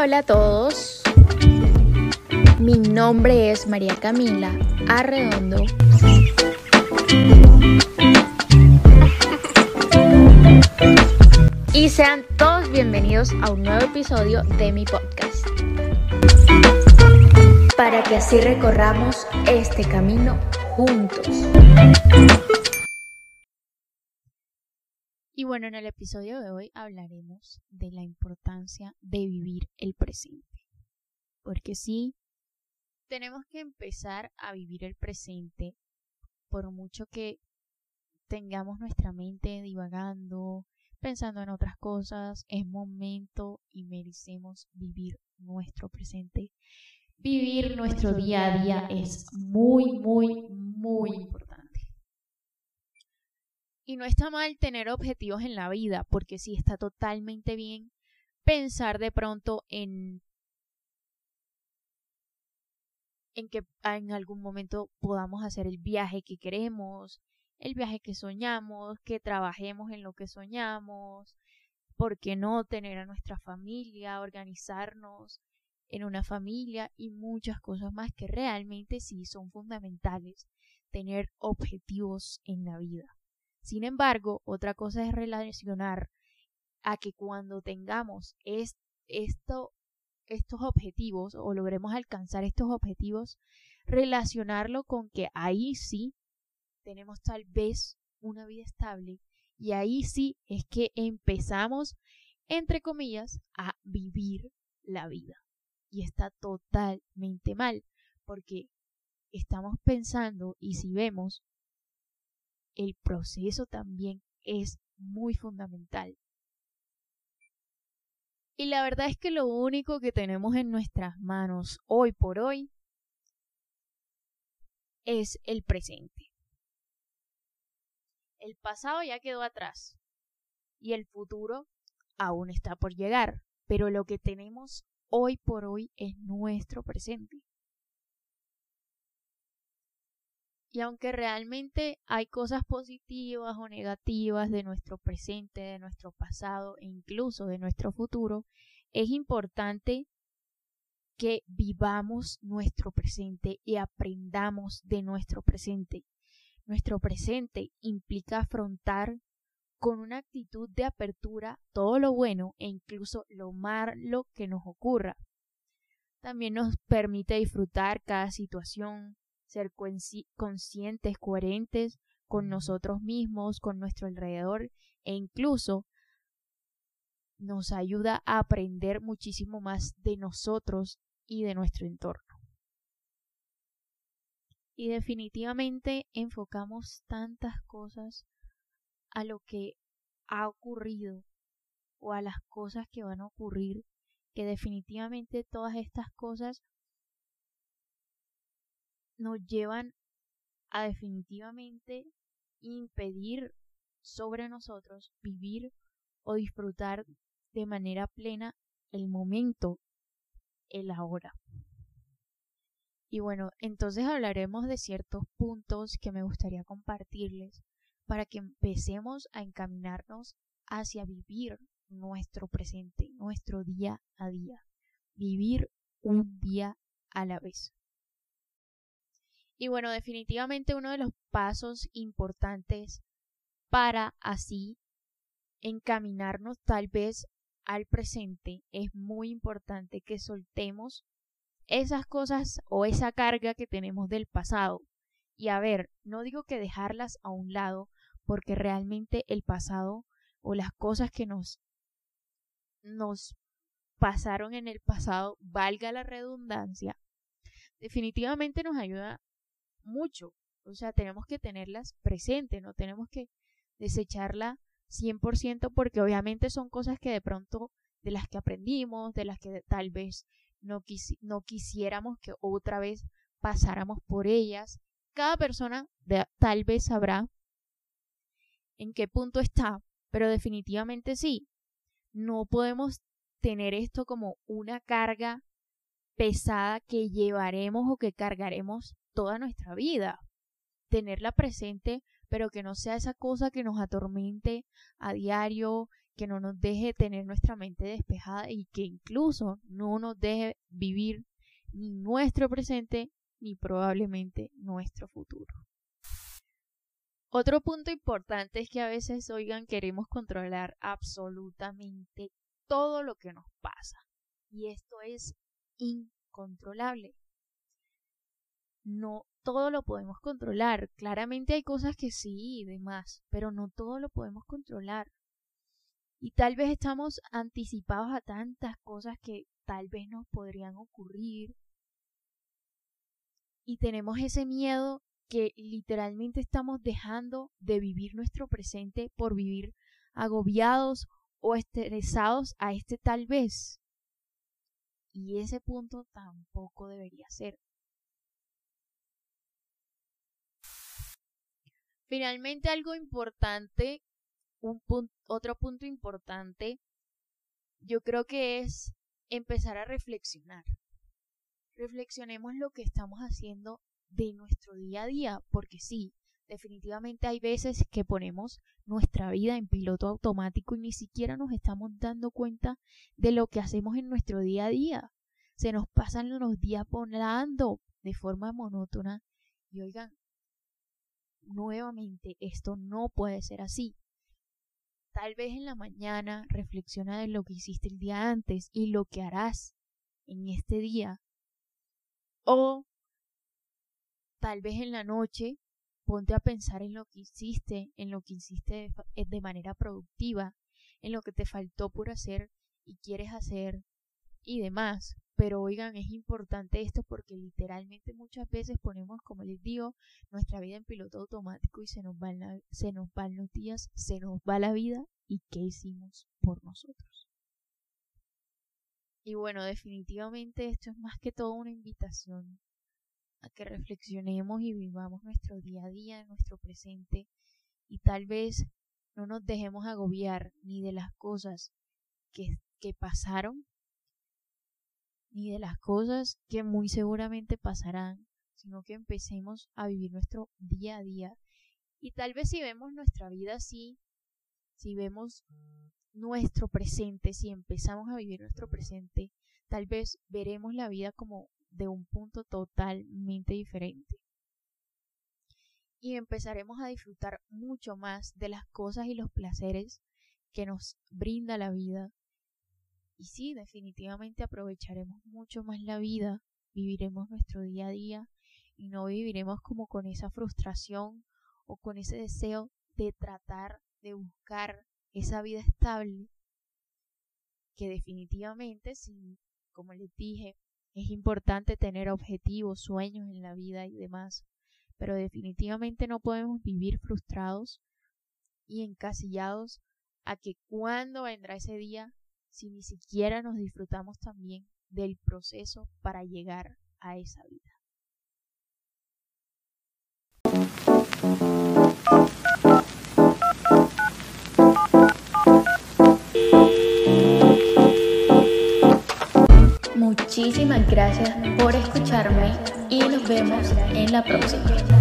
Hola, a todos. Mi nombre es María Camila Arredondo. Y sean todos bienvenidos a un nuevo episodio de mi podcast. Para que así recorramos este camino juntos. Y bueno, en el episodio de hoy hablaremos de la importancia de vivir el presente. Porque sí, tenemos que empezar a vivir el presente por mucho que tengamos nuestra mente divagando, pensando en otras cosas, es momento y merecemos vivir nuestro presente. Vivir nuestro día a día es muy, muy, muy importante. Y no está mal tener objetivos en la vida, porque sí está totalmente bien pensar de pronto en en que en algún momento podamos hacer el viaje que queremos, el viaje que soñamos, que trabajemos en lo que soñamos, por qué no tener a nuestra familia, organizarnos en una familia y muchas cosas más que realmente sí son fundamentales tener objetivos en la vida. Sin embargo, otra cosa es relacionar a que cuando tengamos esto, estos objetivos o logremos alcanzar estos objetivos, relacionarlo con que ahí sí tenemos tal vez una vida estable y ahí sí es que empezamos, entre comillas, a vivir la vida. Y está totalmente mal, porque estamos pensando y si vemos el proceso también es muy fundamental. Y la verdad es que lo único que tenemos en nuestras manos hoy por hoy es el presente. El pasado ya quedó atrás y el futuro aún está por llegar, pero lo que tenemos hoy por hoy es nuestro presente. Y aunque realmente hay cosas positivas o negativas de nuestro presente, de nuestro pasado e incluso de nuestro futuro, es importante que vivamos nuestro presente y aprendamos de nuestro presente. Nuestro presente implica afrontar con una actitud de apertura todo lo bueno e incluso lo malo que nos ocurra. También nos permite disfrutar cada situación, ser conscientes, coherentes con nosotros mismos, con nuestro alrededor e incluso nos ayuda a aprender muchísimo más de nosotros y de nuestro entorno. Y definitivamente enfocamos tantas cosas a lo que ha ocurrido o a las cosas que van a ocurrir, que definitivamente todas estas cosas nos llevan a definitivamente impedir sobre nosotros vivir o disfrutar de manera plena el momento, el ahora. Y bueno, entonces hablaremos de ciertos puntos que me gustaría compartirles para que empecemos a encaminarnos hacia vivir nuestro presente, nuestro día a día, vivir un día a la vez. Y bueno, definitivamente uno de los pasos importantes para así encaminarnos tal vez al presente es muy importante que soltemos esas cosas o esa carga que tenemos del pasado. Y a ver, no digo que dejarlas a un lado, porque realmente el pasado o las cosas que nos nos pasaron en el pasado, valga la redundancia, definitivamente nos ayuda mucho. O sea, tenemos que tenerlas presentes, no tenemos que desecharla 100% porque obviamente son cosas que de pronto de las que aprendimos, de las que tal vez no, no quisiéramos que otra vez pasáramos por ellas. Cada persona tal vez sabrá en qué punto está, pero definitivamente sí. No podemos tener esto como una carga pesada que llevaremos o que cargaremos toda nuestra vida. Tenerla presente, pero que no sea esa cosa que nos atormente a diario, que no nos deje tener nuestra mente despejada y que incluso no nos deje vivir ni nuestro presente ni probablemente nuestro futuro. Otro punto importante es que a veces, oigan, queremos controlar absolutamente todo lo que nos pasa. Y esto es incontrolable. No todo lo podemos controlar. Claramente hay cosas que sí y demás, pero no todo lo podemos controlar. Y tal vez estamos anticipados a tantas cosas que tal vez nos podrían ocurrir. Y tenemos ese miedo que literalmente estamos dejando de vivir nuestro presente por vivir agobiados o estresados a este tal vez. Y ese punto tampoco debería ser. Finalmente algo importante, un otro punto importante, yo creo que es empezar a reflexionar. Reflexionemos lo que estamos haciendo de nuestro día a día, porque sí, definitivamente hay veces que ponemos nuestra vida en piloto automático y ni siquiera nos estamos dando cuenta de lo que hacemos en nuestro día a día. Se nos pasan los días volando de forma monótona y oigan, nuevamente esto no puede ser así. Tal vez en la mañana reflexiona de lo que hiciste el día antes y lo que harás en este día. O tal vez en la noche ponte a pensar en lo que hiciste, en lo que hiciste eh, de, manera productiva, en lo que te faltó por hacer y quieres hacer y demás. Pero oigan, es importante esto porque literalmente muchas veces ponemos, como les digo, nuestra vida en piloto automático y se nos van, se nos van los días, se nos va la vida y qué hicimos por nosotros. Y bueno, definitivamente esto es más que todo una invitación a que reflexionemos y vivamos nuestro día a día, nuestro presente y tal vez no nos dejemos agobiar ni de las cosas que, que pasaron ni de las cosas que muy seguramente pasarán, sino que empecemos a vivir nuestro día a día. Y tal vez si vemos nuestra vida así, si vemos nuestro presente, si empezamos a vivir nuestro presente, tal vez veremos la vida como de un punto totalmente diferente. Y empezaremos a disfrutar mucho más de las cosas y los placeres que nos brinda la vida. Y sí, definitivamente aprovecharemos mucho más la vida, viviremos nuestro día a día y no viviremos como con esa frustración o con ese deseo de tratar de buscar esa vida estable que definitivamente si como les dije es importante tener objetivos, sueños en la vida y demás, pero definitivamente no podemos vivir frustrados y encasillados a que cuando vendrá ese día si ni siquiera nos disfrutamos también del proceso para llegar a esa vida. Muchísimas gracias por escucharme y nos vemos en la próxima.